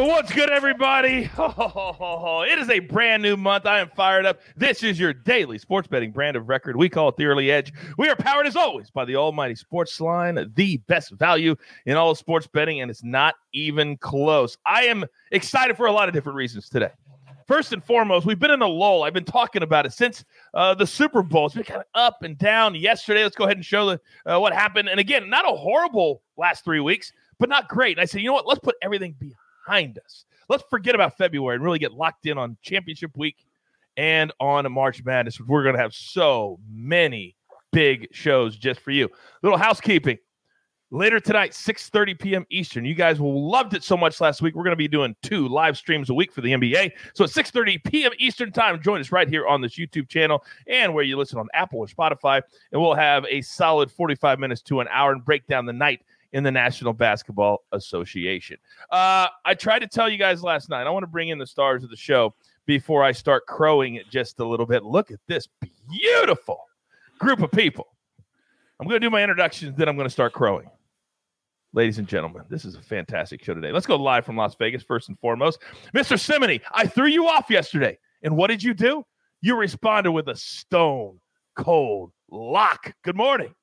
What's good, everybody? Oh, it is a brand new month. I am fired up. This is your daily sports betting brand of record. We call it the early edge. We are powered as always by the almighty SportsLine, the best value in all sports betting, and it's not even close. I am excited for a lot of different reasons today. First and foremost, we've been in a lull. I've been talking about it since uh, the Super Bowl. It's been kind of up and down. Yesterday, let's go ahead and show the, uh, what happened. And again, not a horrible last three weeks, but not great. And I said, you know what? Let's put everything behind behind us. Let's forget about February and really get locked in on championship week and on March Madness. We're going to have so many big shows just for you. Little housekeeping. Later tonight, 6:30 p.m. Eastern. You guys loved it so much last week. We're going to be doing two live streams a week for the NBA. So at 6:30 p.m. Eastern time, join us right here on this YouTube channel and where you listen on Apple or Spotify. And we'll have a solid 45 minutes to an hour and break down the night in the National Basketball Association. Uh, I tried to tell you guys last night. I want to bring in the stars of the show before I start crowing it just a little bit. Look at this beautiful group of people. I'm going to do my introductions, then I'm going to start crowing. Ladies and gentlemen, this is a fantastic show today. Let's go live from Las Vegas first and foremost. Mr. Cimini, I threw you off yesterday. And what did you do? You responded with a stone cold lock. Good morning.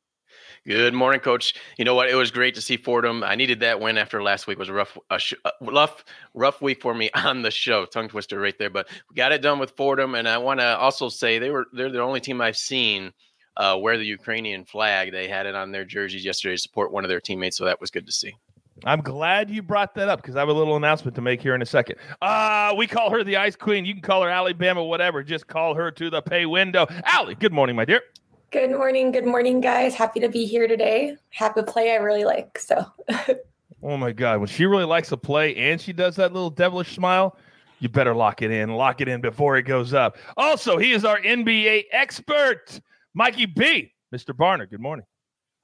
Good morning, Coach. You know what? It was great to see Fordham. I needed that win after last week it was a rough, a sh- a rough, rough week for me on the show. Tongue twister right there, but we got it done with Fordham. And I want to also say they were they're the only team I've seen uh, wear the Ukrainian flag. They had it on their jerseys yesterday to support one of their teammates, so that was good to see. I'm glad you brought that up because I have a little announcement to make here in a second. Uh, we call her the Ice Queen. You can call her Alabama, whatever. Just call her to the pay window. Allie, good morning, my dear. Good morning. Good morning, guys. Happy to be here today. Happy play I really like. So, oh my God. When she really likes a play and she does that little devilish smile, you better lock it in. Lock it in before it goes up. Also, he is our NBA expert, Mikey B. Mr. Barner, good morning.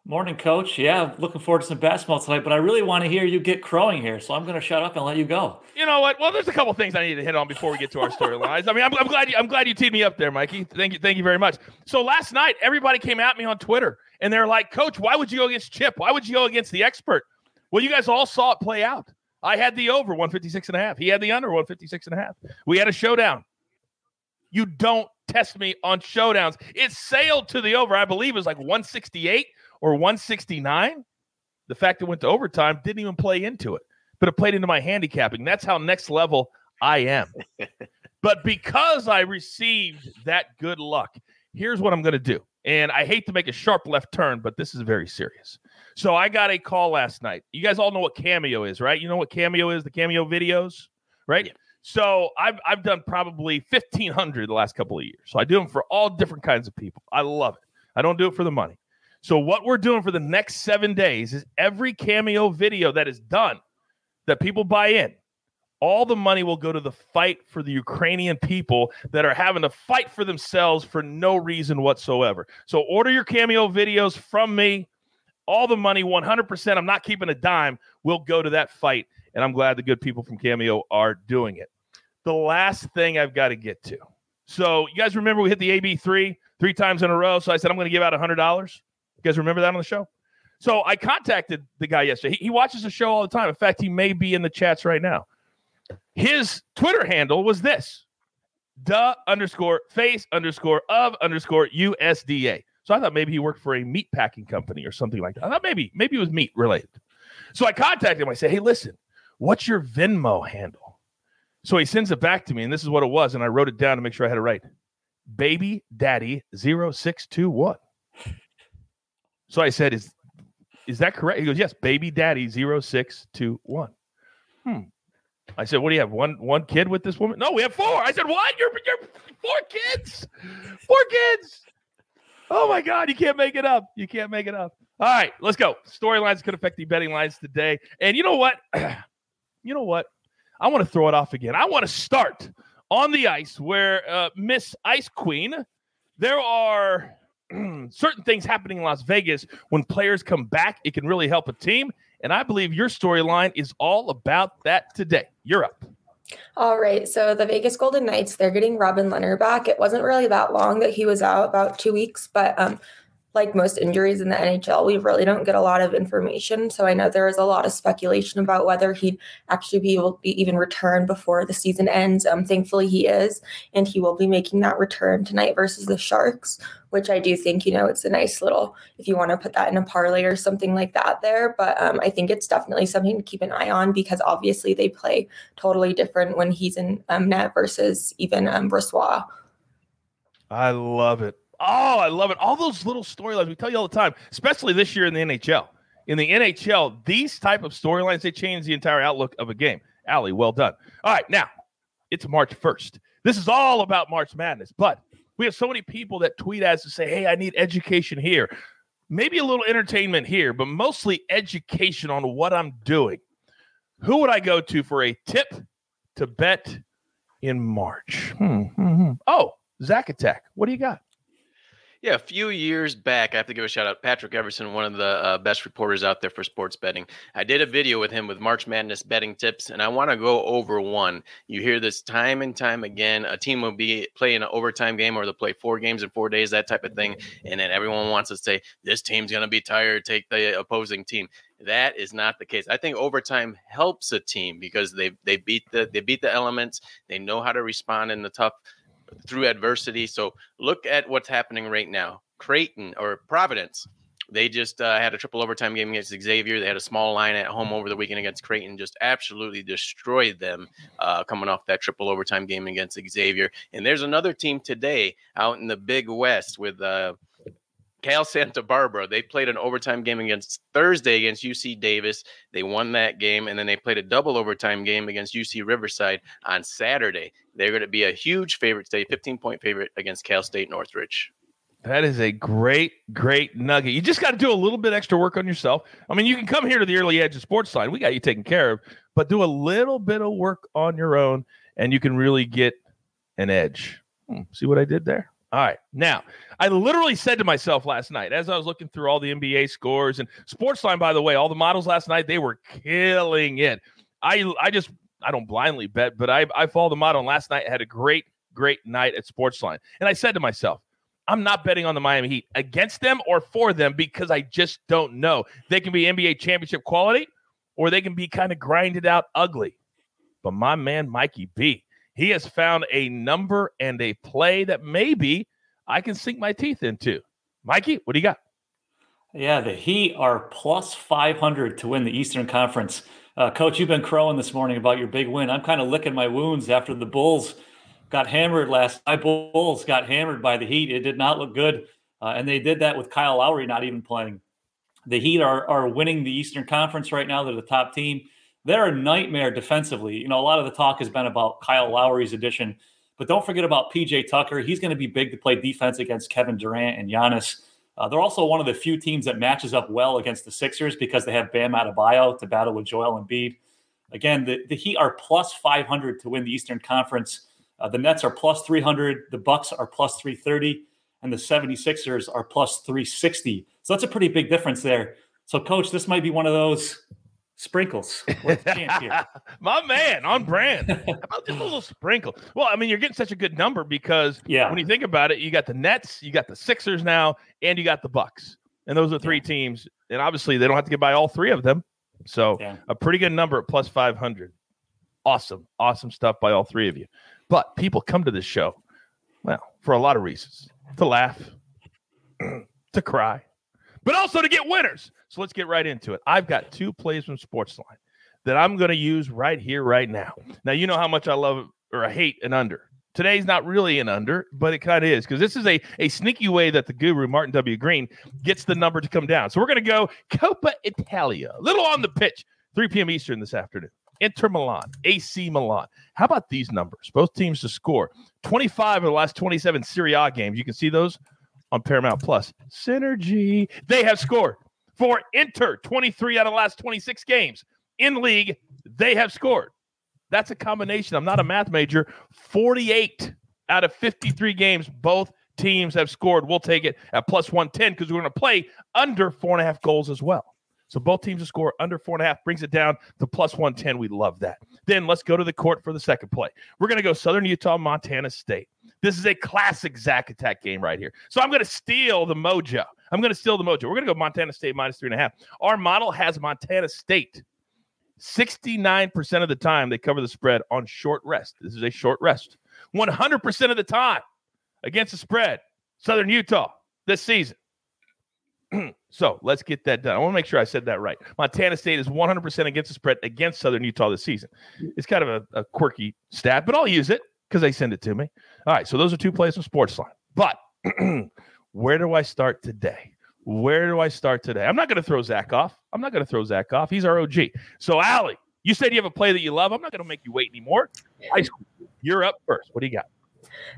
Morning, coach. Yeah, looking forward to some basketball tonight, but I really want to hear you get crowing here, so I'm going to shut up and let you go. You know what? Well, there's a couple things I need to hit on before we get to our storylines. I mean, I'm, I'm, glad you, I'm glad you teed me up there, Mikey. Thank you, thank you very much. So last night, everybody came at me on Twitter, and they're like, "Coach, why would you go against Chip? Why would you go against the expert?" Well, you guys all saw it play out. I had the over 156 and a half. He had the under 156 and a half. We had a showdown. You don't test me on showdowns. It sailed to the over. I believe it was like 168 or 169, the fact it went to overtime didn't even play into it, but it played into my handicapping. That's how next level I am. but because I received that good luck, here's what I'm going to do. And I hate to make a sharp left turn, but this is very serious. So I got a call last night. You guys all know what Cameo is, right? You know what Cameo is, the Cameo videos, right? Yeah. So I've I've done probably 1500 the last couple of years. So I do them for all different kinds of people. I love it. I don't do it for the money. So what we're doing for the next seven days is every cameo video that is done that people buy in, all the money will go to the fight for the Ukrainian people that are having to fight for themselves for no reason whatsoever. So order your cameo videos from me. All the money, 100%, I'm not keeping a dime, will go to that fight. And I'm glad the good people from Cameo are doing it. The last thing I've got to get to. So, you guys remember we hit the AB3 three times in a row. So I said, I'm going to give out $100. You guys remember that on the show? So I contacted the guy yesterday. He, he watches the show all the time. In fact, he may be in the chats right now. His Twitter handle was this duh underscore face underscore of underscore USDA. So I thought maybe he worked for a meat packing company or something like that. I thought maybe, maybe it was meat related. So I contacted him. I said, Hey, listen, what's your Venmo handle? So he sends it back to me, and this is what it was. And I wrote it down to make sure I had it right. Baby Daddy 0621. So I said, "Is is that correct?" He goes, "Yes, baby daddy 0621. Hmm. I said, "What do you have? One one kid with this woman?" No, we have four. I said, "What? You're you're four kids, four kids." Oh my God, you can't make it up. You can't make it up. All right, let's go. Storylines could affect the betting lines today. And you know what? you know what? I want to throw it off again. I want to start on the ice where uh, Miss Ice Queen, there are certain things happening in Las Vegas when players come back. It can really help a team. And I believe your storyline is all about that today. You're up. All right. So the Vegas Golden Knights, they're getting Robin Lehner back. It wasn't really that long that he was out, about two weeks, but um, like most injuries in the NHL, we really don't get a lot of information. So I know there is a lot of speculation about whether he'd actually be able to even return before the season ends. Um, thankfully, he is, and he will be making that return tonight versus the Sharks, which I do think, you know, it's a nice little, if you want to put that in a parlay or something like that there. But um, I think it's definitely something to keep an eye on because obviously they play totally different when he's in um, net versus even um, Brossoit. I love it. Oh, I love it. All those little storylines we tell you all the time, especially this year in the NHL. In the NHL, these type of storylines they change the entire outlook of a game. Allie, well done. All right, now it's March 1st. This is all about March Madness, but we have so many people that tweet us to say, "Hey, I need education here." Maybe a little entertainment here, but mostly education on what I'm doing. Who would I go to for a tip to bet in March? Hmm, hmm, hmm. Oh, Zack Attack. What do you got? Yeah, a few years back, I have to give a shout out. Patrick Everson, one of the uh, best reporters out there for sports betting. I did a video with him with March Madness betting tips, and I want to go over one. You hear this time and time again. A team will be playing an overtime game, or they'll play four games in four days, that type of thing, and then everyone wants to say this team's going to be tired, take the opposing team. That is not the case. I think overtime helps a team because they they beat the they beat the elements. They know how to respond in the tough through adversity. So look at what's happening right now. Creighton or Providence, they just uh, had a triple overtime game against Xavier. They had a small line at home over the weekend against Creighton, just absolutely destroyed them uh, coming off that triple overtime game against Xavier. And there's another team today out in the Big West with. Uh, Cal Santa Barbara, they played an overtime game against Thursday against UC Davis. They won that game, and then they played a double overtime game against UC Riverside on Saturday. They're going to be a huge favorite today, 15 point favorite against Cal State Northridge. That is a great, great nugget. You just got to do a little bit extra work on yourself. I mean, you can come here to the early edge of SportsLine. We got you taken care of, but do a little bit of work on your own, and you can really get an edge. Hmm, see what I did there? All right. Now, I literally said to myself last night as I was looking through all the NBA scores and Sportsline, by the way, all the models last night, they were killing it. I I just I don't blindly bet, but I I followed the model and last night had a great, great night at Sportsline. And I said to myself, I'm not betting on the Miami Heat against them or for them because I just don't know. They can be NBA championship quality or they can be kind of grinded out ugly. But my man Mikey B, he has found a number and a play that maybe I can sink my teeth into. Mikey, what do you got? Yeah, the Heat are plus 500 to win the Eastern Conference. Uh, Coach, you've been crowing this morning about your big win. I'm kind of licking my wounds after the Bulls got hammered last night. Bulls got hammered by the Heat. It did not look good. Uh, and they did that with Kyle Lowry not even playing. The Heat are, are winning the Eastern Conference right now. They're the top team. They're a nightmare defensively. You know, a lot of the talk has been about Kyle Lowry's addition, but don't forget about PJ Tucker. He's going to be big to play defense against Kevin Durant and Giannis. Uh, they're also one of the few teams that matches up well against the Sixers because they have Bam Adebayo to battle with Joel Embiid. Again, the, the Heat are plus 500 to win the Eastern Conference. Uh, the Nets are plus 300. The Bucks are plus 330. And the 76ers are plus 360. So that's a pretty big difference there. So, coach, this might be one of those Sprinkles. My man, on brand. How about just a little sprinkle? Well, I mean, you're getting such a good number because yeah. when you think about it, you got the Nets, you got the Sixers now, and you got the Bucks. And those are three yeah. teams. And obviously they don't have to get by all three of them. So yeah. a pretty good number at plus 500. Awesome. Awesome stuff by all three of you. But people come to this show, well, for a lot of reasons to laugh, to cry, but also to get winners. So let's get right into it. I've got two plays from Sportsline that I'm going to use right here, right now. Now, you know how much I love or I hate an under. Today's not really an under, but it kind of is because this is a, a sneaky way that the guru, Martin W. Green, gets the number to come down. So we're going to go Coppa Italia, a little on the pitch, 3 p.m. Eastern this afternoon. Inter Milan, AC Milan. How about these numbers? Both teams to score 25 of the last 27 Serie A games. You can see those on Paramount Plus. Synergy. They have scored for Inter 23 out of the last 26 games in league. They have scored. That's a combination. I'm not a math major. 48 out of 53 games, both teams have scored. We'll take it at plus 110 because we're going to play under four and a half goals as well. So both teams to score under four and a half brings it down to plus 110. We love that. Then let's go to the court for the second play. We're going to go Southern Utah, Montana State. This is a classic Zack attack game right here. So I'm going to steal the mojo. I'm going to steal the mojo. We're going to go Montana State minus three and a half. Our model has Montana State 69% of the time they cover the spread on short rest. This is a short rest. 100% of the time against the spread, Southern Utah this season. so let's get that done. I want to make sure I said that right. Montana State is 100% against the spread against Southern Utah this season. It's kind of a, a quirky stat, but I'll use it because they send it to me. All right, so those are two plays from Sportsline. But where do I start today? Where do I start today? I'm not going to throw Zack off. I'm not going to throw Zack off. He's our OG. So, Allie, you said you have a play that you love. I'm not going to make you wait anymore. You're up first. What do you got?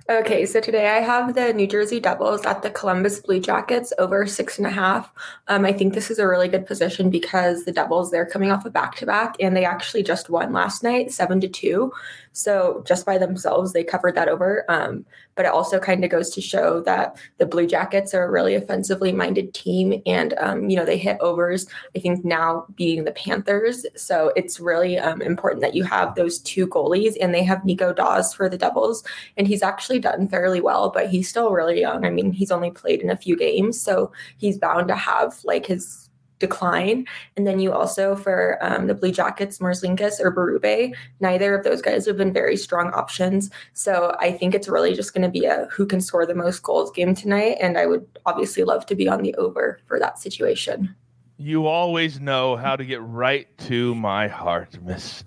Okay, so today I have the New Jersey Devils at the Columbus Blue Jackets over six and a half. Um, I think this is a really good position because the Devils they're coming off a back to back and they actually just won last night, seven to two. So just by themselves, they covered that over. Um, but it also kind of goes to show that the Blue Jackets are a really offensively minded team, and um, you know they hit overs. I think now being the Panthers, so it's really um, important that you have those two goalies, and they have Nico Daws for the Devils, and he's actually done fairly well, but he's still really young. I mean, he's only played in a few games, so he's bound to have like his decline. And then you also for um, the Blue Jackets, Merzlikins or Berube, neither of those guys have been very strong options. So I think it's really just going to be a who can score the most goals game tonight. And I would obviously love to be on the over for that situation. You always know how to get right to my heart, Miss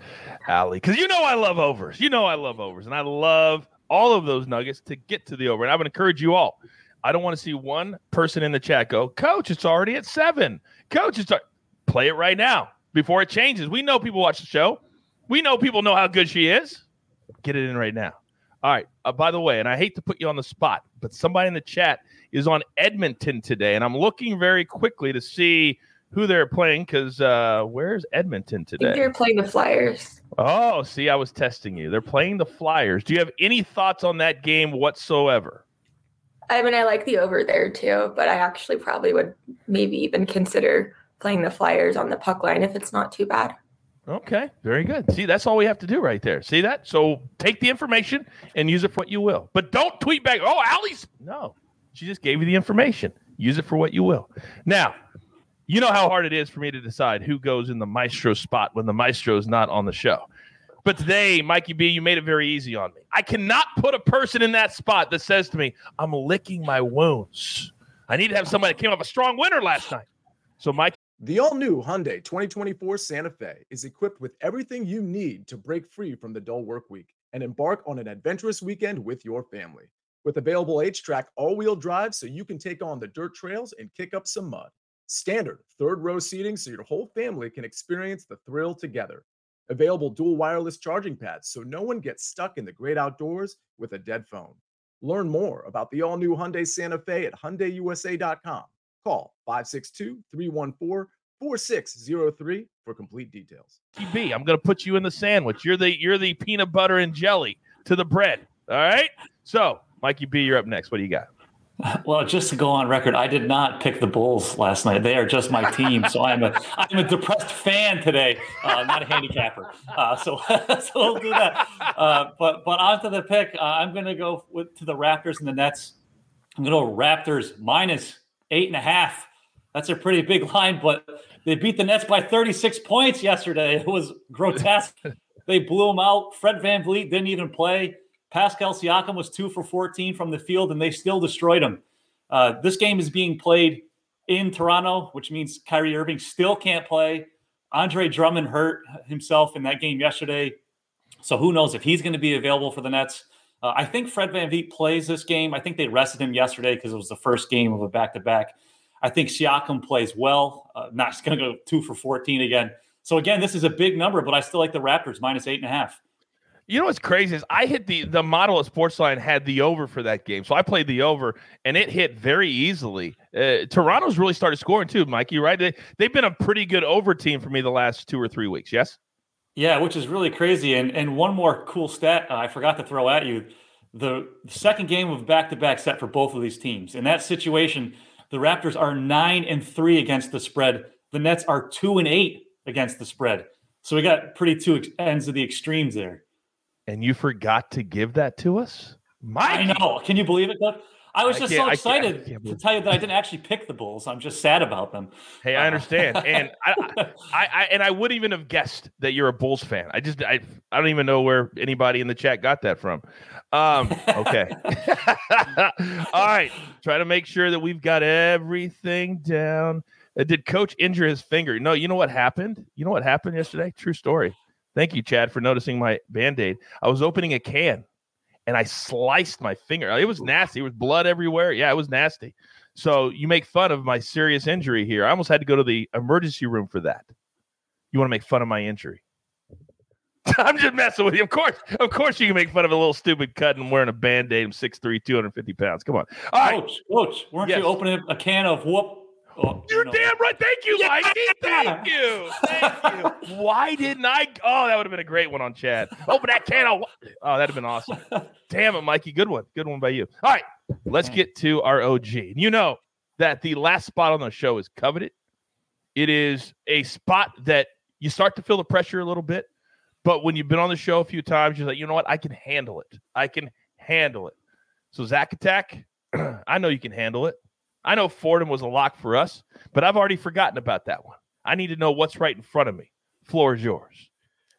Allie, because you know I love overs. You know I love overs, and I love all of those nuggets to get to the over. And I would encourage you all. I don't want to see one person in the chat go, Coach, it's already at seven. Coach, it's play it right now before it changes. We know people watch the show. We know people know how good she is. Get it in right now. All right. Uh, by the way, and I hate to put you on the spot, but somebody in the chat is on Edmonton today, and I'm looking very quickly to see who they're playing because uh, where's Edmonton today? they're playing the Flyers. Oh, see, I was testing you. They're playing the Flyers. Do you have any thoughts on that game whatsoever? I mean, I like the over there too, but I actually probably would maybe even consider playing the Flyers on the puck line if it's not too bad. Okay, very good. See, that's all we have to do right there. See that? So take the information and use it for what you will. But don't tweet back, oh, Allie's. No, she just gave you the information. Use it for what you will. Now, you know how hard it is for me to decide who goes in the maestro spot when the maestro is not on the show. But today, Mikey B, you made it very easy on me. I cannot put a person in that spot that says to me, I'm licking my wounds. I need to have somebody that came off a strong winner last night. So, Mike. The all new Hyundai 2024 Santa Fe is equipped with everything you need to break free from the dull work week and embark on an adventurous weekend with your family. With available HTRAC all wheel drive so you can take on the dirt trails and kick up some mud. Standard third row seating so your whole family can experience the thrill together. Available dual wireless charging pads so no one gets stuck in the great outdoors with a dead phone. Learn more about the all-new Hyundai Santa Fe at hyundaiusa.com. Call 562-314-4603 for complete details. TB, I'm going to put you in the sandwich. You're the you're the peanut butter and jelly to the bread. All right? So, Mikey B, you're up next. What do you got? Well, just to go on record, I did not pick the Bulls last night. They are just my team, so I'm a I'm a depressed fan today, uh, not a handicapper. Uh, so so we'll do that. Uh, but but onto the pick, uh, I'm going to go with, to the Raptors and the Nets. I'm going to go Raptors minus eight and a half. That's a pretty big line, but they beat the Nets by 36 points yesterday. It was grotesque. they blew them out. Fred Van VanVleet didn't even play. Pascal Siakam was two for 14 from the field, and they still destroyed him. Uh, this game is being played in Toronto, which means Kyrie Irving still can't play. Andre Drummond hurt himself in that game yesterday. So who knows if he's going to be available for the Nets. Uh, I think Fred Van VanVleet plays this game. I think they rested him yesterday because it was the first game of a back to back. I think Siakam plays well. Uh, not going to go two for 14 again. So again, this is a big number, but I still like the Raptors minus eight and a half. You know what's crazy is I hit the the model at Sportsline had the over for that game, so I played the over and it hit very easily. Uh, Toronto's really started scoring too, Mikey. Right? They they've been a pretty good over team for me the last two or three weeks. Yes. Yeah, which is really crazy. And and one more cool stat I forgot to throw at you: the second game of back to back set for both of these teams. In that situation, the Raptors are nine and three against the spread. The Nets are two and eight against the spread. So we got pretty two ends of the extremes there and you forgot to give that to us? Mike, I know. Can you believe it? I was just so excited to tell you that I didn't actually pick the Bulls. I'm just sad about them. Hey, I understand, and I, I, I, and I wouldn't even have guessed that you're a Bulls fan. I just, I, I don't even know where anybody in the chat got that from. Um, okay, all right. Try to make sure that we've got everything down. Uh, did Coach injure his finger? No. You know what happened? You know what happened yesterday? True story. Thank you, Chad, for noticing my band aid. I was opening a can and I sliced my finger. It was nasty. It was blood everywhere. Yeah, it was nasty. So you make fun of my serious injury here. I almost had to go to the emergency room for that. You want to make fun of my injury? I'm just messing with you. Of course, of course, you can make fun of a little stupid cut and wearing a band aid. I'm 6'3", 250 pounds. Come on. All right. Coach, coach, weren't yes. you opening a can of whoop Oh, You're no. damn right. Thank you, yeah. Mikey. Thank you. Thank you. Why didn't I? Oh, that would have been a great one on Chad. Open oh, that can of. Oh, that'd have been awesome. damn it, Mikey. Good one. Good one by you. All right, let's get to our OG. You know that the last spot on the show is coveted. It is a spot that you start to feel the pressure a little bit, but when you've been on the show a few times, you're like, you know what? I can handle it. I can handle it. So Zack Attack, I know you can handle it. I know Fordham was a lock for us, but I've already forgotten about that one. I need to know what's right in front of me. Floor is yours.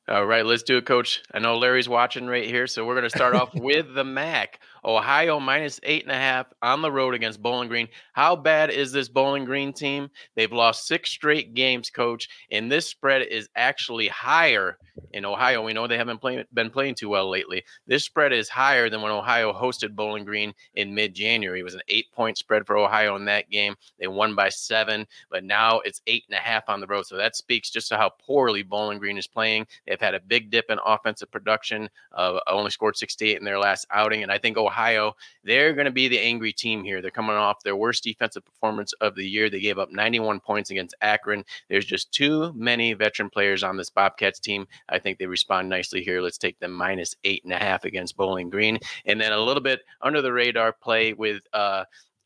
All right, let's do it, coach. I know Larry's watching right here, so we're going to start off with the MAC. Ohio minus eight and a half on the road against Bowling Green. How bad is this Bowling Green team? They've lost six straight games, coach, and this spread is actually higher in Ohio. We know they haven't play, been playing too well lately. This spread is higher than when Ohio hosted Bowling Green in mid January. It was an eight point spread for Ohio in that game. They won by seven, but now it's eight and a half on the road. So that speaks just to how poorly Bowling Green is playing. They've had a big dip in offensive production, uh, only scored 68 in their last outing. And I think Ohio, they're going to be the angry team here. They're coming off their worst defensive performance of the year. They gave up 91 points against Akron. There's just too many veteran players on this Bobcats team. I think they respond nicely here. Let's take them minus eight and a half against Bowling Green. And then a little bit under the radar play with, uh,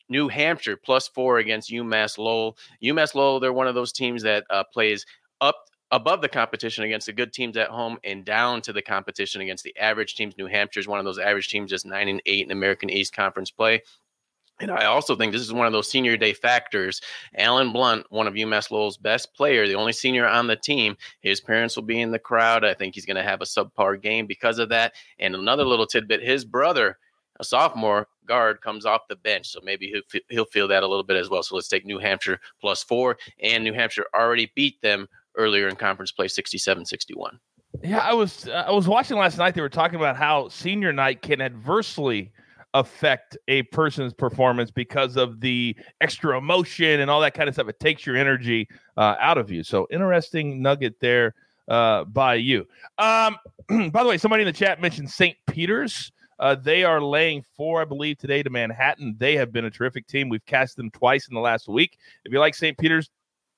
New Hampshire plus four against UMass Lowell. UMass Lowell, they're one of those teams that uh, plays up above the competition against the good teams at home and down to the competition against the average teams. New Hampshire is one of those average teams, just nine and eight in American East Conference play. And I also think this is one of those senior day factors. Allin Blunt, one of UMass Lowell's best player, the only senior on the team, his parents will be in the crowd. I think he's going to have a subpar game because of that. And another little tidbit his brother, a sophomore guard, comes off the bench. So maybe he'll, he'll feel that a little bit as well. So let's take New Hampshire plus four. And New Hampshire already beat them earlier in conference play 67-61. Yeah, I was uh, I was watching last night. They were talking about how senior night can adversely affect a person's performance because of the extra emotion and all that kind of stuff. It takes your energy uh, out of you. So interesting nugget there uh, by you. Um, by the way, somebody in the chat mentioned St. Peter's. Uh, they are laying four, I believe, today to Manhattan. They have been a terrific team. We've cast them twice in the last week. If you like St. Peter's,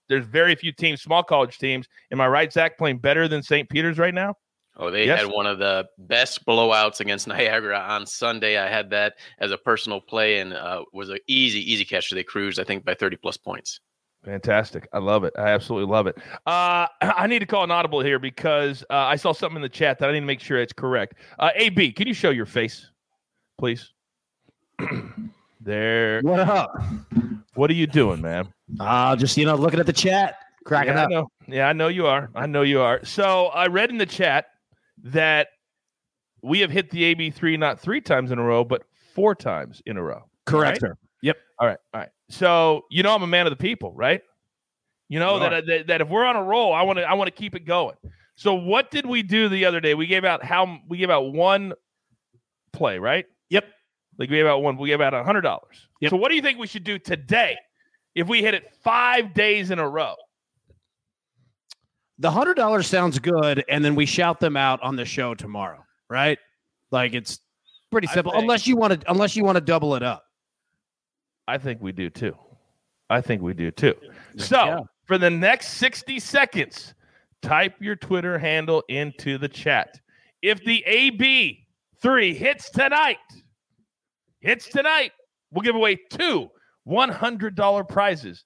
there's very few teams, small college teams. Am I right, Zack, playing better than St. Peter's right now? Oh, they yes. had one of the best blowouts against Niagara on Sunday. I had that as a personal play and uh, was an easy, easy catch. They cruised, I think, by 30 plus points. Fantastic. I love it. I absolutely love it. Uh, I need to call an audible here because uh, I saw something in the chat that I need to make sure it's correct. Uh, AB, can you show your face, please? there. What up? What are you doing, man? Uh, just you know, looking at the chat, cracking yeah, up. I know. Yeah, I know you are. I know you are. So I read in the chat that we have hit the AB3 not three times in a row, but four times in a row. Correct, right? sir. Yep. All right. All right. So you know I'm a man of the people, right? You know that, uh, that that if we're on a roll, I want to I want to keep it going. So what did we do the other day? We gave out how we gave out one play, right? Yep. Like we gave out one. We gave out a hundred dollars. Yep. So what do you think we should do today if we hit it five days in a row? The hundred dollars sounds good, and then we shout them out on the show tomorrow, right? Like it's pretty simple. think- unless you want to, unless you want to double it up. I think we do too. I think we do too. So Yeah. for the next 60 seconds, type your Twitter handle into the chat. If the AB3 hits tonight, hits tonight, we'll give away two $100 prizes.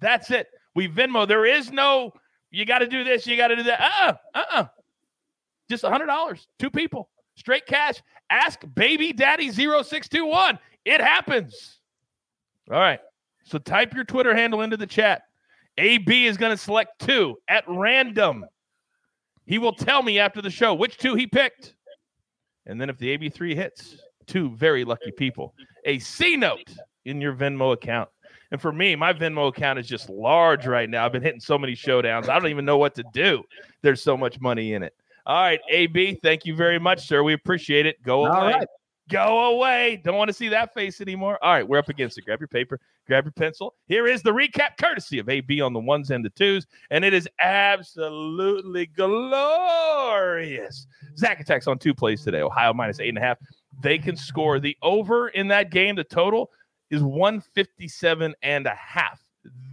That's it. We Venmo. There is no, you got to do this, you got to do that. Uh uh-uh, uh. Just $100. Two people. Straight cash. Ask baby daddy 0621. It happens. All right. So type your Twitter handle into the chat. AB is going to select two at random. He will tell me after the show which two he picked. And then if the AB3 hits, two very lucky people, a C note in your Venmo account. And for me, my Venmo account is just large right now. I've been hitting so many showdowns. I don't even know what to do. There's so much money in it. All right, AB, thank you very much, sir. We appreciate it. Go All away. right. Go away. Don't want to see that face anymore. All right, we're up against it. Grab your paper, grab your pencil. Here is the recap courtesy of AB on the ones and the twos, and it is absolutely glorious. Zack attacks on two plays today. Ohio minus eight and a half. They can score. The over in that game, the total is 157 and a half.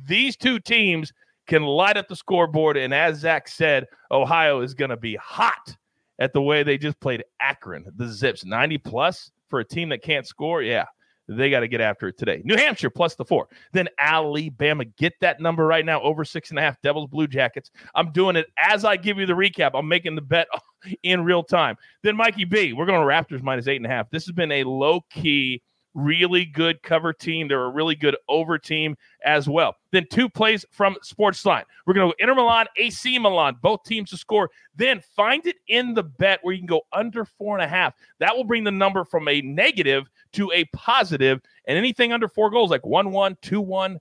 These two teams can light up the scoreboard, and as Zack said, Ohio is going to be hot at the way they just played Akron, the Zips, 90 plus for a team that can't score. Yeah, they got to get after it today. New Hampshire plus the four. Then Alabama. Get that number right now over six and a half. Devils, Blue Jackets. I'm doing it as I give you the recap. I'm making the bet in real time. Then Mikey B. We're going to Raptors minus eight and a half. This has been a low key, really good cover team. They're a really good over team as well. Then two plays from Sportsline. We're going to go Inter Milan, AC Milan, both teams to score. Then find it in the bet where you can go under four and a half. That will bring the number from a negative to a positive, and anything under four goals, like 1 1, 2 1,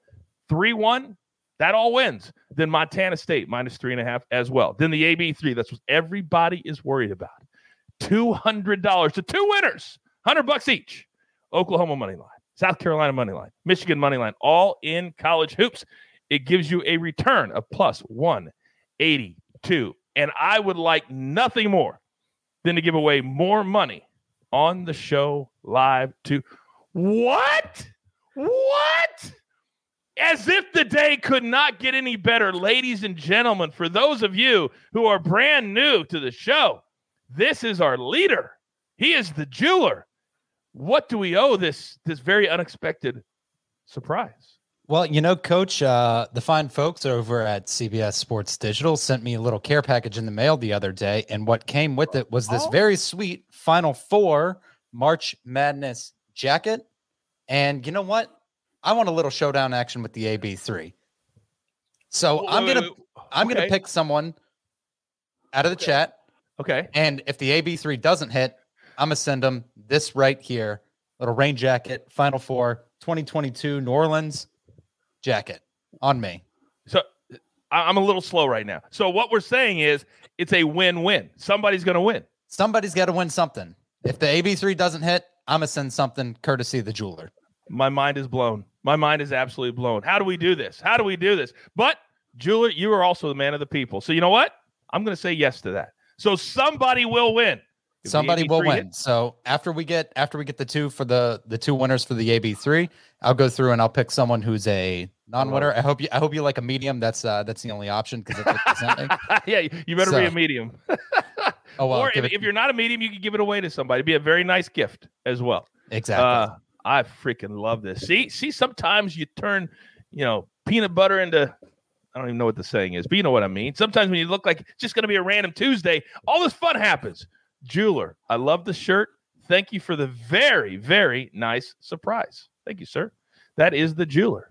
3 1, that all wins. Then Montana State minus three and a half as well. Then the AB3, that's what everybody is worried about. $200 to two winners, 100 bucks each. Oklahoma money line, South Carolina money line, Michigan money line, all in college hoops. It gives you a return of plus 182. And I would like nothing more than to give away more money on the show live to what? What? As if the day could not get any better, ladies and gentlemen, for those of you who are brand new to the show, this is our leader. He is the jeweler. What do we owe this this very unexpected surprise? Well, you know, Coach, uh, the fine folks over at CBS Sports Digital sent me a little care package in the mail the other day, and what came with it was this Oh. very sweet Final Four March Madness jacket. And you know what? I want a little showdown action with the AB3. So Wait, I'm gonna wait, I'm okay. gonna pick someone out of the Okay. chat, Okay. and if the AB3 doesn't hit, I'm gonna send them this right here, little rain jacket, Final Four 2022 New Orleans jacket on me. So I'm a little slow right now. So what we're saying is it's a win-win. Somebody's going to win. Somebody's got to win something. If the AB3 doesn't hit, I'm gonna send something courtesy of the jeweler. My mind is blown. My mind is absolutely blown. How do we do this? How do we do this? But Jeweler, you are also the man of the people. So you know what? I'm going to say yes to that. So somebody will win. If Somebody will win. hits- So after we get after we get the two for the the two winners for the AB3, I'll go through and I'll pick someone who's a non-winner. I hope you I hope you like a medium. That's uh that's the only option because that's what they sent me. yeah, you better be a medium. Oh well, or if, it- if you're not a medium, you can give it away to somebody. It'd be a very nice gift as well. exactly. Uh, I freaking love this. See, see, sometimes you turn, you know, peanut butter into I don't even know what the saying is, but you know what I mean. Sometimes when you look like it's just going to be a random Tuesday, all this fun happens. Jeweler, I love the shirt. Thank you for the very, very nice surprise. Thank you, sir. That is the jeweler.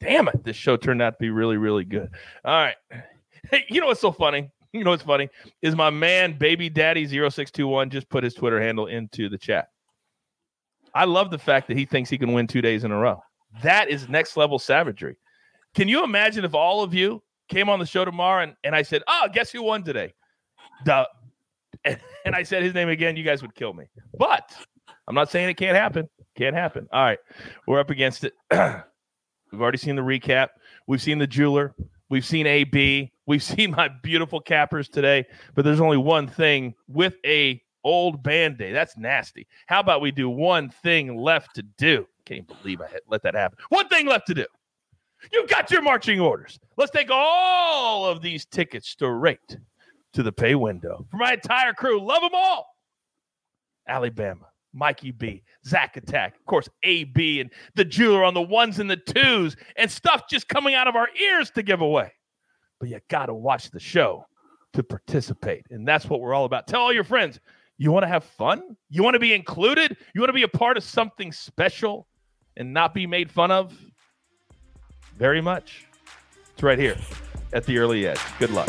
Damn it, this show turned out to be really, really good. All right. Hey, you know what's so funny? You know what's funny is my man Baby Daddy 0621 just put his Twitter handle into the chat. I love the fact that he thinks he can win two days in a row. That is next level savagery. Can you imagine if all of you came on the show tomorrow and, and I said, Oh, guess who won today? Duh. And, and I said his name again, you guys would kill me. But I'm not saying it can't happen. Can't happen. All right. We're up against it. We've already seen the recap. We've seen the jeweler. We've seen AB. We've seen my beautiful cappers today. But there's only one thing with a old band aid. That's nasty. How about we do one thing left to do? Can't believe I let that happen. One thing left to do. You've got your marching orders. Let's take all of these tickets straight to the pay window for my entire crew. Love them all. Alabama, Mikey B, Zack Attack, of course, AB, and the jeweler on the ones and the twos, and stuff just coming out of our ears to give away. But you got to watch the show to participate. And that's what we're all about. Tell all your friends you want to have fun? You want to be included? You want to be a part of something special and not be made fun of? Very much. It's right here at the early edge. Good luck.